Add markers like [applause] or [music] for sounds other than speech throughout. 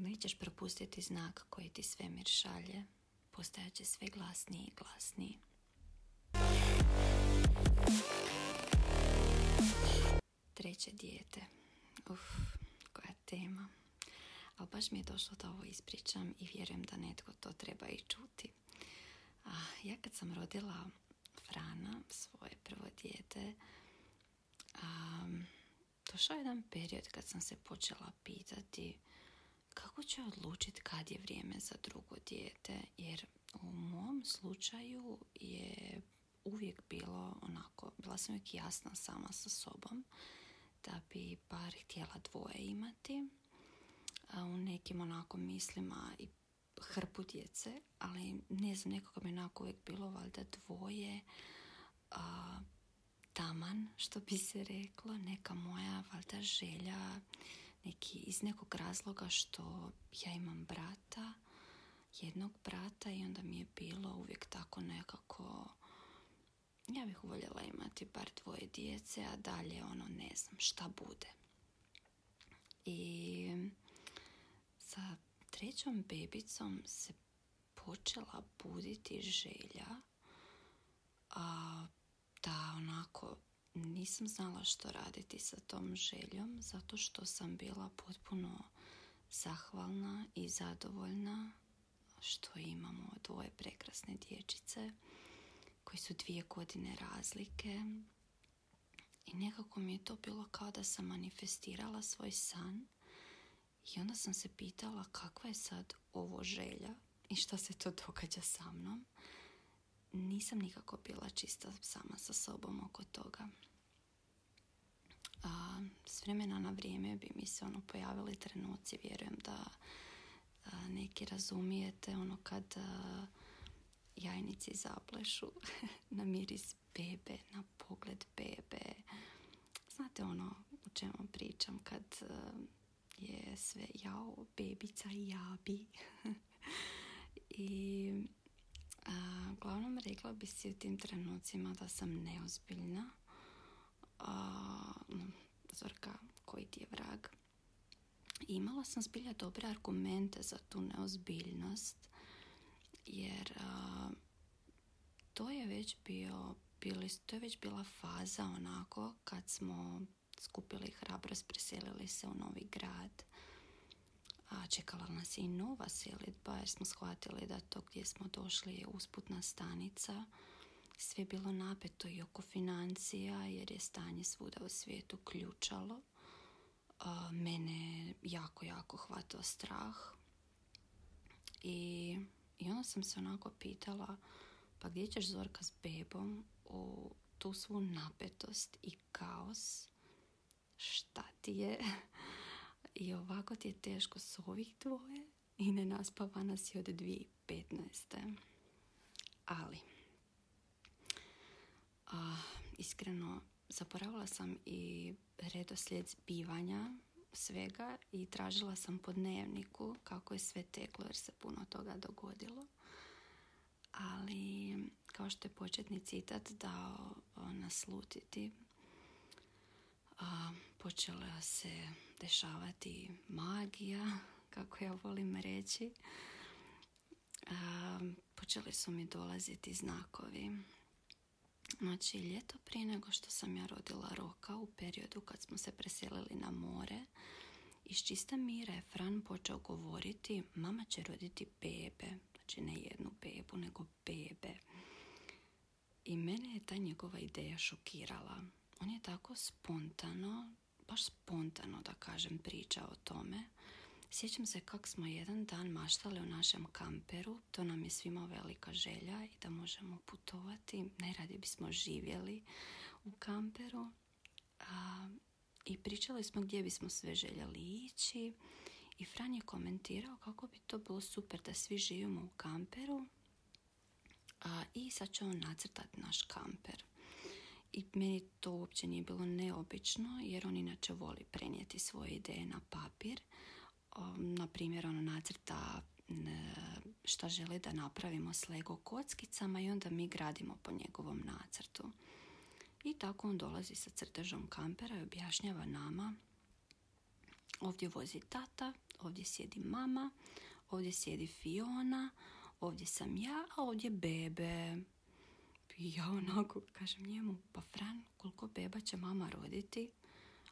nećeš propustiti znak koji ti svemir šalje. Postajaće sve glasniji i glasniji. Treće dijete. Uf, koja tema. Ali baš mi je došlo da ovo ispričam i vjerujem da netko to treba i čuti. A, ja kad sam rodila Frana, svoje prvo dijete, um, došao je jedan period kad sam se počela pitati kako ću odlučiti kad je vrijeme za drugo dijete, jer u mom slučaju je uvijek bilo onako, bila sam uvijek jasna sama sa sobom da bi bar htjela dvoje imati. A u nekim onako mislima i hrpu djece, ali ne znam, nekako mi onako uvijek bilo valjda dvoje a, taman, što bi se reklo, neka moja valjda želja, neki, iz nekog razloga što ja imam brata, jednog brata i onda mi je bilo uvijek tako nekako ja bih voljela imati bar dvoje djece, a dalje ono ne znam šta bude. I sa trećom bebicom se počela buditi želja a, da onako nisam znala što raditi sa tom željom zato što sam bila potpuno zahvalna i zadovoljna što imamo dvoje prekrasne dječice koji su dvije godine razlike i nekako mi je to bilo kao da sam manifestirala svoj san i onda sam se pitala kakva je sad ovo želja i što se to događa sa mnom. Nisam nikako bila čista sama sa sobom oko toga. A, s vremena na vrijeme bi mi se ono pojavili trenuci, vjerujem da neki razumijete ono kad jajnici zaplešu [laughs] na miris bebe, na pogled bebe. Znate ono o čemu pričam kad je sve jao, bebica jabi. [laughs] I glavnom rekla bi si u tim trenucima da sam neozbiljna. Uh, Zorka, koji ti je vrag. I imala sam zbilja dobre argumente za tu neozbiljnost jer to je već bio bili, to je već bila faza onako kad smo skupili hrabrost, preselili se u novi grad. A čekala nas je i nova selitba jer smo shvatili da to gdje smo došli je usputna stanica. Sve bilo napeto i oko financija jer je stanje svuda u svijetu ključalo. A, mene jako, jako hvatao strah. I i onda sam se onako pitala, pa gdje ćeš Zorka s bebom u tu svu napetost i kaos? Šta ti je? I ovako ti je teško s ovih dvoje i ne naspavana si od 2015. Ali, iskreno, zaboravila sam i redoslijed zbivanja svega i tražila sam po dnevniku kako je sve teklo jer se puno toga dogodilo. Ali kao što je početni citat dao naslutiti, a, počela se dešavati magija, kako ja volim reći. Počeli su mi dolaziti znakovi Znači, ljeto prije nego što sam ja rodila Roka u periodu kad smo se preselili na more, iz čista mira je Fran počeo govoriti mama će roditi bebe. Znači, ne jednu bebu, nego bebe. I mene je ta njegova ideja šokirala. On je tako spontano, baš spontano da kažem, priča o tome. Sjećam se kako smo jedan dan maštali u našem kamperu, to nam je svima velika želja i da možemo putovati. Najradije bismo živjeli u kamperu a, i pričali smo gdje bismo sve željeli ići i Fran je komentirao kako bi to bilo super da svi živimo u kamperu a, i sad će on nacrtati naš kamper. I meni to uopće nije bilo neobično jer on inače voli prenijeti svoje ideje na papir na primjer ono nacrta šta želi da napravimo s Lego kockicama i onda mi gradimo po njegovom nacrtu. I tako on dolazi sa crtežom kampera i objašnjava nama ovdje vozi tata, ovdje sjedi mama, ovdje sjedi Fiona, ovdje sam ja, a ovdje bebe. I ja onako kažem njemu, pa Fran, koliko beba će mama roditi?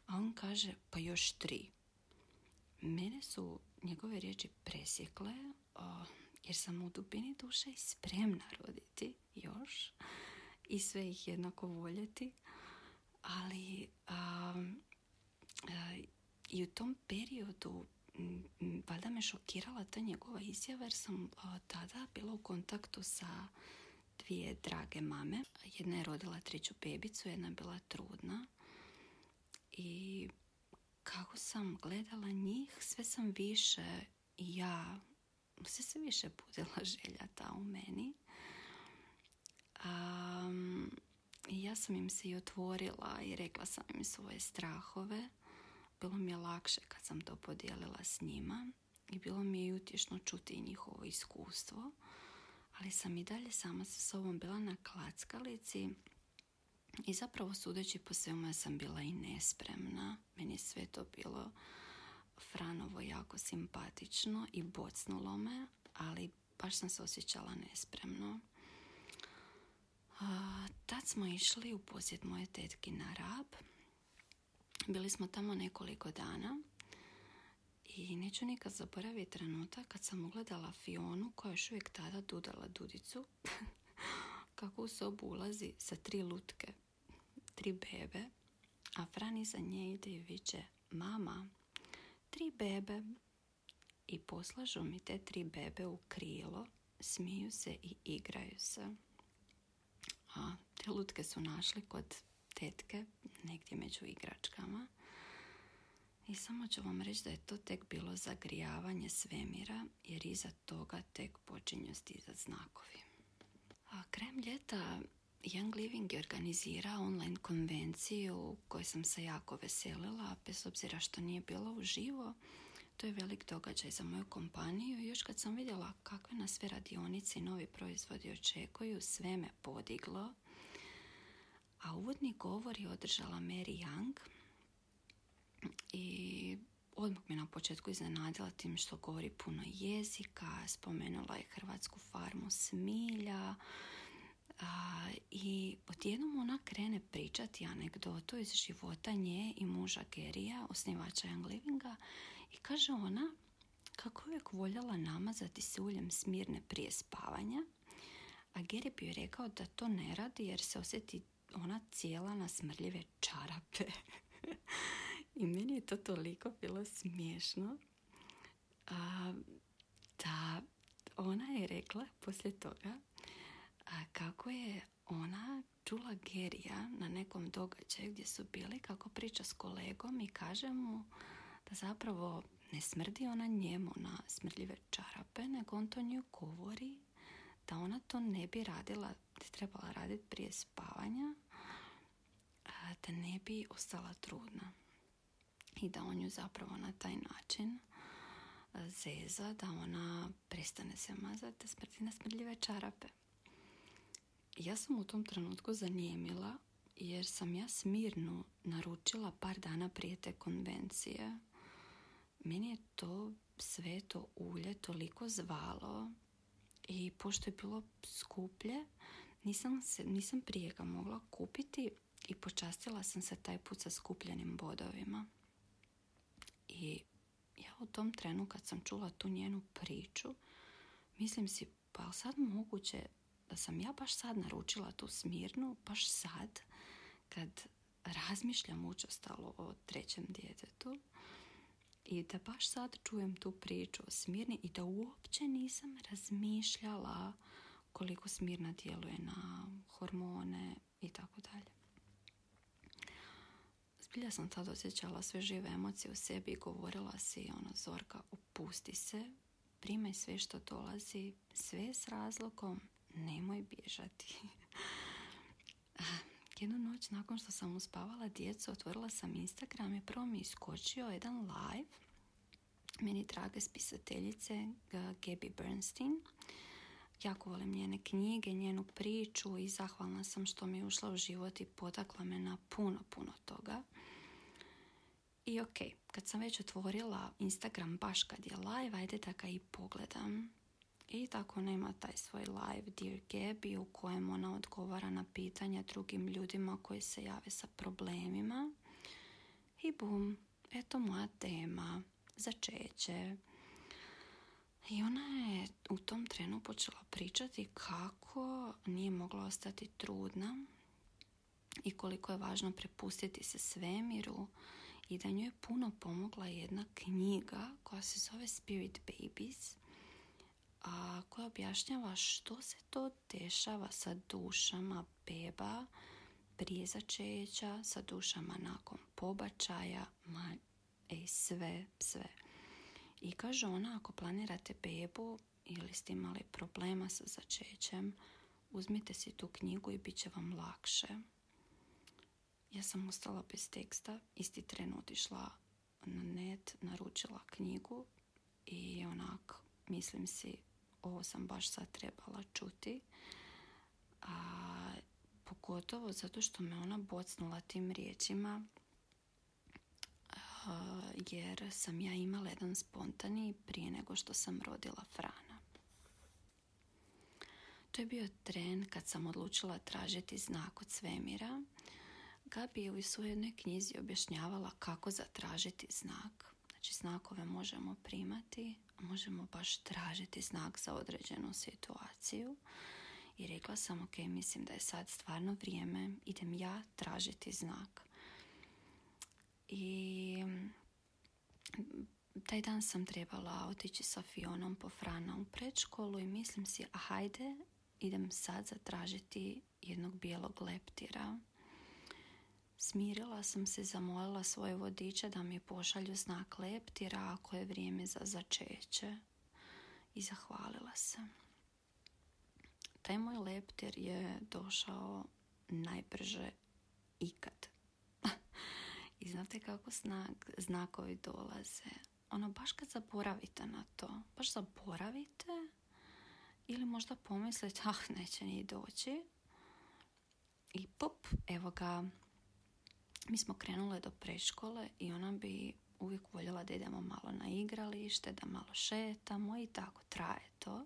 A on kaže, pa još tri. Mene su njegove riječi presjekle, jer sam u dubini duše i spremna roditi još i sve ih jednako voljeti. Ali i u tom periodu valjda me šokirala ta njegova izjava jer sam tada bila u kontaktu sa dvije drage mame. Jedna je rodila treću bebicu, jedna je bila trudna. I kako sam gledala njih, sve sam više i ja, sve se više budila [laughs] želja ta u meni. Um, ja sam im se i otvorila i rekla sam im svoje strahove. Bilo mi je lakše kad sam to podijelila s njima i bilo mi je utješno čuti njihovo iskustvo. Ali sam i dalje sama sa sobom bila na klackalici i zapravo sudeći po svemu ja sam bila i nespremna. Meni je sve to bilo Franovo jako simpatično i bocnulo me, ali baš sam se osjećala nespremno. tad smo išli u posjet moje tetki na Rab. Bili smo tamo nekoliko dana i neću nikad zaboraviti trenutak kad sam ugledala Fionu koja još uvijek tada dudala dudicu [laughs] kako u sobu ulazi sa tri lutke, tri bebe, a Fran iza nje ide i viće mama, tri bebe i poslažu mi te tri bebe u krilo, smiju se i igraju se. A te lutke su našli kod tetke negdje među igračkama. I samo ću vam reći da je to tek bilo zagrijavanje svemira, jer iza toga tek počinju stizati znakovi. A krajem ljeta Young Living je organizirao online konvenciju kojoj sam se jako veselila, bez obzira što nije bilo uživo. To je velik događaj za moju kompaniju i još kad sam vidjela kakve nas sve radionice i novi proizvodi očekuju, sve me podiglo. A uvodni govor je održala Mary Young i odmah me na početku iznenadila tim što govori puno jezika, spomenula je hrvatsku farmu smilja, a, I odjednom ona krene pričati anegdotu iz života nje i muža Gerija, osnivača Young Livinga, i kaže ona kako je voljela namazati se uljem smirne prije spavanja, a Geri bi joj rekao da to ne radi jer se osjeti ona cijela na smrljive čarape. [laughs] I meni je to toliko bilo smiješno. A, da ona je rekla poslije toga a kako je ona čula Gerija na nekom događaju gdje su bili kako priča s kolegom i kaže mu da zapravo ne smrdi ona njemu na smrdljive čarape, nego on to nju govori da ona to ne bi radila, trebala raditi prije spavanja, da ne bi ostala trudna. I da on ju zapravo na taj način zeza da ona prestane se mazati, da smrdi na smrdljive čarape. Ja sam u tom trenutku zanijemila jer sam ja smirnu naručila par dana prije te konvencije. Meni je to sve to ulje toliko zvalo i pošto je bilo skuplje, nisam, se, nisam prije ga mogla kupiti i počastila sam se taj put sa skupljenim bodovima. I ja u tom trenu kad sam čula tu njenu priču, mislim si, pa sad moguće da sam ja baš sad naručila tu smirnu, baš sad, kad razmišljam učestalo o trećem djetetu i da baš sad čujem tu priču o smirni i da uopće nisam razmišljala koliko smirna djeluje na hormone i tako dalje. Zbilja sam tad osjećala sve žive emocije u sebi i govorila si ono Zorka opusti se, primaj sve što dolazi, sve s razlogom, nemoj bježati. [laughs] Jednu noć nakon što sam uspavala djecu, otvorila sam Instagram i prvo mi iskočio jedan live meni drage spisateljice Gabi Bernstein. Jako volim njene knjige, njenu priču i zahvalna sam što mi je ušla u život i potakla me na puno, puno toga. I ok, kad sam već otvorila Instagram baš kad je live, ajde da ga i pogledam. I tako nema taj svoj live Dear Gabi u kojem ona odgovara na pitanja drugim ljudima koji se jave sa problemima. I bum, eto moja tema, začeće. I ona je u tom trenu počela pričati kako nije mogla ostati trudna i koliko je važno prepustiti se svemiru i da njoj je puno pomogla jedna knjiga koja se zove Spirit Babies a koja objašnjava što se to dešava sa dušama beba prije začeća, sa dušama nakon pobačaja, ma, e, sve, sve. I kaže ona, ako planirate bebu ili ste imali problema sa začećem, uzmite si tu knjigu i bit će vam lakše. Ja sam ostala bez teksta, isti tren otišla na net, naručila knjigu i onak, mislim si, ovo sam baš sad trebala čuti. A, pogotovo zato što me ona bocnula tim riječima jer sam ja imala jedan spontani prije nego što sam rodila Frana. To je bio tren kad sam odlučila tražiti znak od svemira. Gabi je u svojoj jednoj knjizi objašnjavala kako zatražiti znak. Znači znakove možemo primati, možemo baš tražiti znak za određenu situaciju. I rekla sam, ok, mislim da je sad stvarno vrijeme, idem ja tražiti znak. I taj dan sam trebala otići sa Fionom po Frana u predškolu i mislim si, a hajde, idem sad zatražiti jednog bijelog leptira. Smirila sam se, zamolila svoje vodiče da mi pošalju znak leptira ako je vrijeme za začeće i zahvalila se. Taj moj leptir je došao najbrže ikad. I znate kako znak, znakovi dolaze? Ono, baš kad zaboravite na to, baš zaboravite ili možda pomislite, ah, neće ni doći. I pop, evo ga, mi smo krenule do preškole i ona bi uvijek voljela da idemo malo na igralište, da malo šetamo i tako traje to.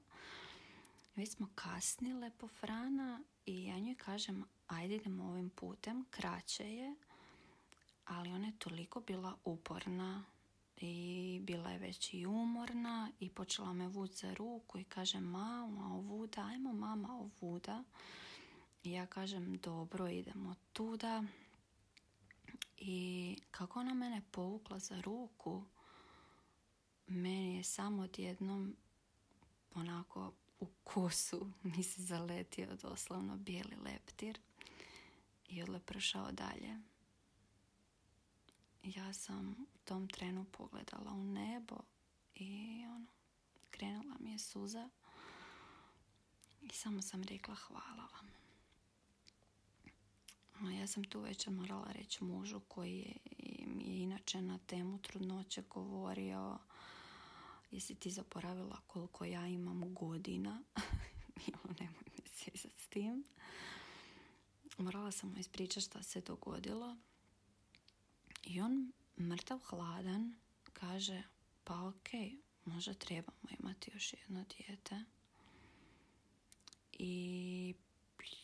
Već smo kasnile po Frana i ja njoj kažem ajde idemo ovim putem, kraće je, ali ona je toliko bila uporna i bila je već i umorna i počela me vući za ruku i kaže mama ovuda, ajmo mama ovuda. I ja kažem dobro idemo tuda i kako ona mene povukla za ruku meni je samo odjednom onako u kosu mi se zaletio doslovno bijeli leptir i odlepršao dalje ja sam u tom trenu pogledala u nebo i ono, krenula mi je suza i samo sam rekla hvala vam. A ja sam tu večer morala reći mužu koji je, mi je inače na temu trudnoće govorio jesi ti zaboravila koliko ja imam godina [laughs] i ono nemoj me s tim. Morala sam mu ispričati šta se dogodilo i on mrtav hladan kaže pa ok, možda trebamo imati još jedno dijete. I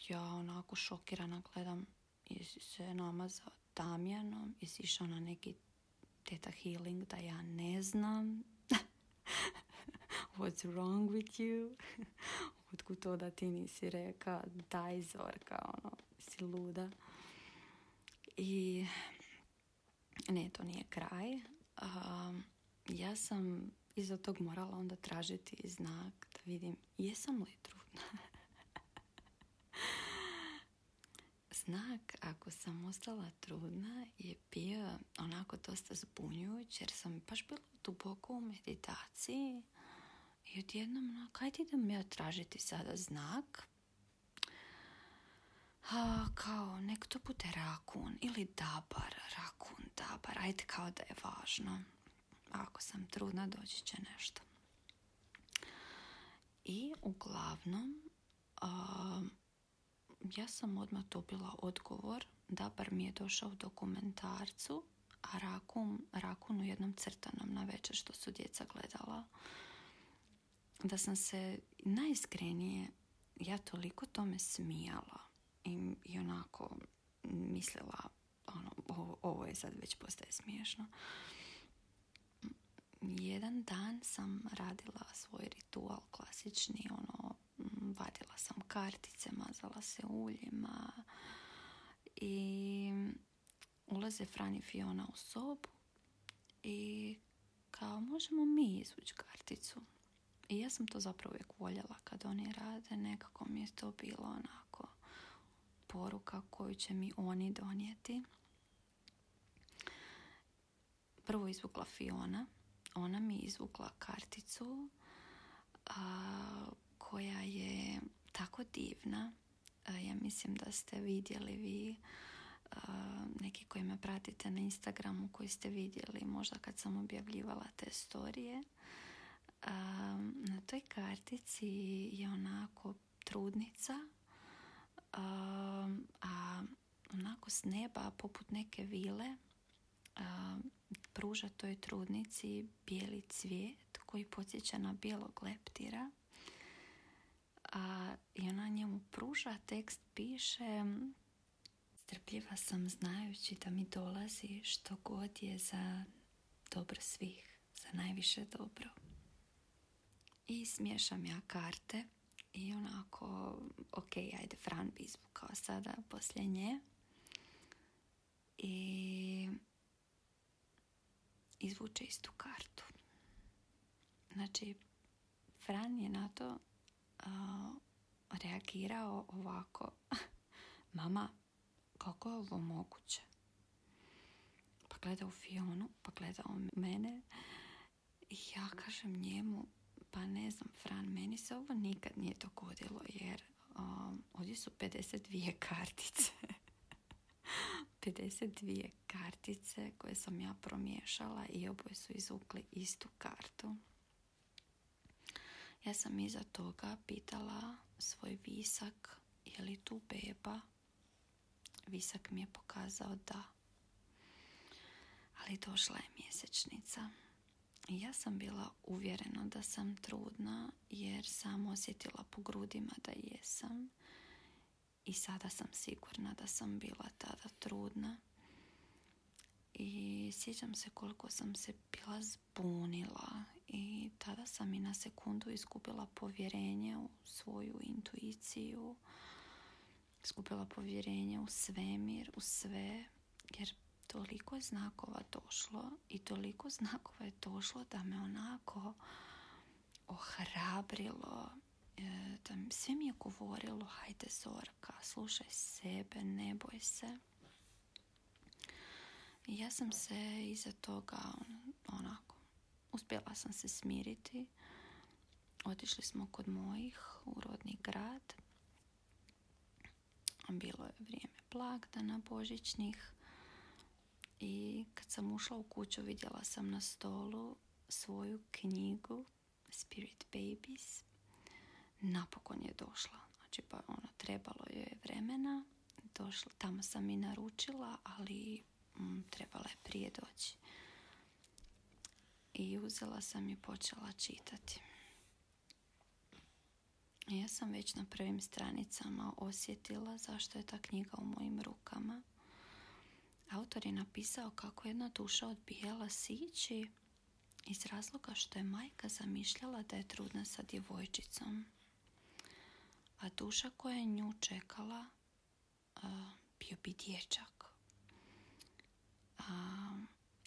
ja onako šokirana gledam jesi se namazao tamjanom, jesi išao na neki teta healing da ja ne znam. [laughs] What's wrong with you? [laughs] Otkud to da ti nisi reka daj zorka, ono, si luda. I ne, to nije kraj. ja sam iza tog morala onda tražiti znak da vidim jesam li trudna. [laughs] znak ako sam ostala trudna je bio onako dosta zbunjujuć jer sam baš bila duboko u meditaciji i odjednom onako, ajde idem ja tražiti sada znak a, kao nek to bude rakun ili dabar, rakun, dabar, ajde kao da je važno. Ako sam trudna doći će nešto. I uglavnom a, ja sam odmah dobila odgovor. Dabar mi je došao u dokumentarcu, a rakun, rakun u jednom crtanom na večer što su djeca gledala. Da sam se najiskrenije, ja toliko tome smijala i, i onako mislila, ono, ovo, ovo je sad već postaje smiješno. Jedan dan sam radila svoj ritual klasični, ono, vadila sam kartice, mazala se uljima i ulaze Fran i Fiona u sobu i kao možemo mi izvući karticu. I ja sam to zapravo uvijek voljela kad oni rade, nekako mi je to bilo onako poruka koju će mi oni donijeti. Prvo izvukla Fiona, ona mi izvukla karticu a, koja je tako divna. ja mislim da ste vidjeli vi neki koji me pratite na Instagramu koji ste vidjeli možda kad sam objavljivala te storije. Na toj kartici je onako trudnica, a onako s neba poput neke vile pruža toj trudnici bijeli cvijet koji podsjeća na bijelog leptira. A, I ona njemu pruža, tekst piše Strpljiva sam znajući da mi dolazi što god je za dobro svih, za najviše dobro. I smiješam ja karte i onako, ok, ajde, Fran bi izvukao sada poslije nje. I izvuče istu kartu. Znači, Fran je na to uh, reagirao ovako. [laughs] Mama, kako je ovo moguće? Pa gleda u Fionu, pa gleda u mene. I ja kažem njemu, pa ne znam, Fran, meni se ovo nikad nije dogodilo, jer um, ovdje su 52 [laughs] kartice. 52 kartice koje sam ja promiješala i oboje su izvukli istu kartu. Ja sam iza toga pitala svoj visak je li tu beba Visak mi je pokazao da. Ali došla je mjesečnica. Ja sam bila uvjerena da sam trudna jer sam osjetila po grudima da jesam. I sada sam sigurna da sam bila tada trudna. I sjećam se koliko sam se bila zbunila i tada sam i na sekundu izgubila povjerenje u svoju intuiciju, skupila povjerenje u svemir, u sve, jer toliko znakova došlo i toliko znakova je došlo da me onako ohrabrilo, e, da sve mi je govorilo, hajde Zorka, slušaj sebe, ne boj se. I ja sam se iza toga onako, uspjela sam se smiriti. Otišli smo kod mojih u rodni grad bilo je vrijeme blagdana božićnih i kad sam ušla u kuću vidjela sam na stolu svoju knjigu Spirit Babies. Napokon je došla. Znači pa ono trebalo je vremena. Došla, tamo sam i naručila, ali mm, trebala je prije doći. I uzela sam i počela čitati. Ja sam već na prvim stranicama osjetila zašto je ta knjiga u mojim rukama. Autor je napisao kako jedna duša odbijala sići iz razloga što je majka zamišljala da je trudna sa djevojčicom. A duša koja je nju čekala bio bi dječak.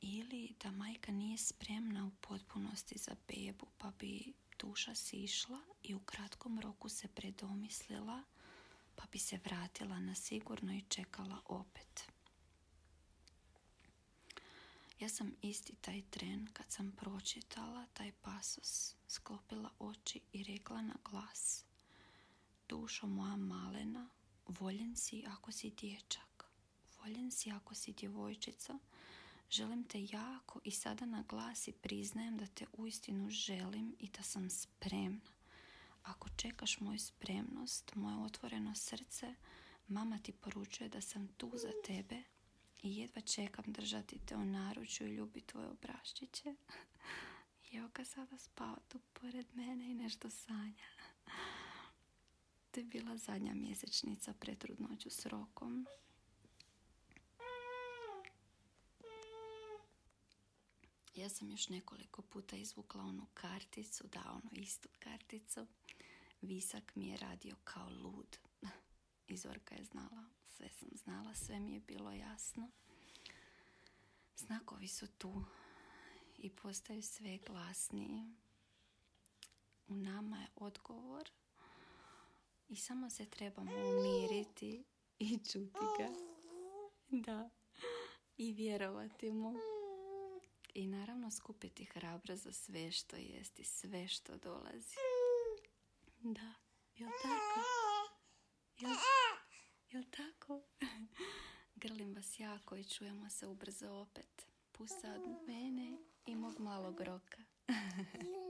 ili da majka nije spremna u potpunosti za bebu pa bi duša sišla i u kratkom roku se predomislila pa bi se vratila na sigurno i čekala opet. Ja sam isti taj tren kad sam pročitala taj pasos, sklopila oči i rekla na glas Dušo moja malena, voljen si ako si dječak, voljen si ako si djevojčica, Želim te jako i sada na glas i priznajem da te uistinu želim i da sam spremna. Ako čekaš moju spremnost, moje otvoreno srce, mama ti poručuje da sam tu za tebe I jedva čekam držati te u naručju i ljubi tvoje obraščiće. [laughs] I evo ga sada spava tu pored mene i nešto sanja. To je bila zadnja mjesečnica pred trudnoću s rokom. Ja sam još nekoliko puta izvukla onu karticu, da onu istu karticu. Visak mi je radio kao lud. [laughs] Izvorka je znala, sve sam znala, sve mi je bilo jasno. Znakovi su tu i postaju sve glasniji. U nama je odgovor i samo se trebamo umiriti i čuti ga. Da. I vjerovati mu. I naravno skupiti hrabro za sve što jest i sve što dolazi. Da, jel tako? Jel, tako? [laughs] Grlim vas jako i čujemo se ubrzo opet. Pusa od mene i mog malog roka. [laughs]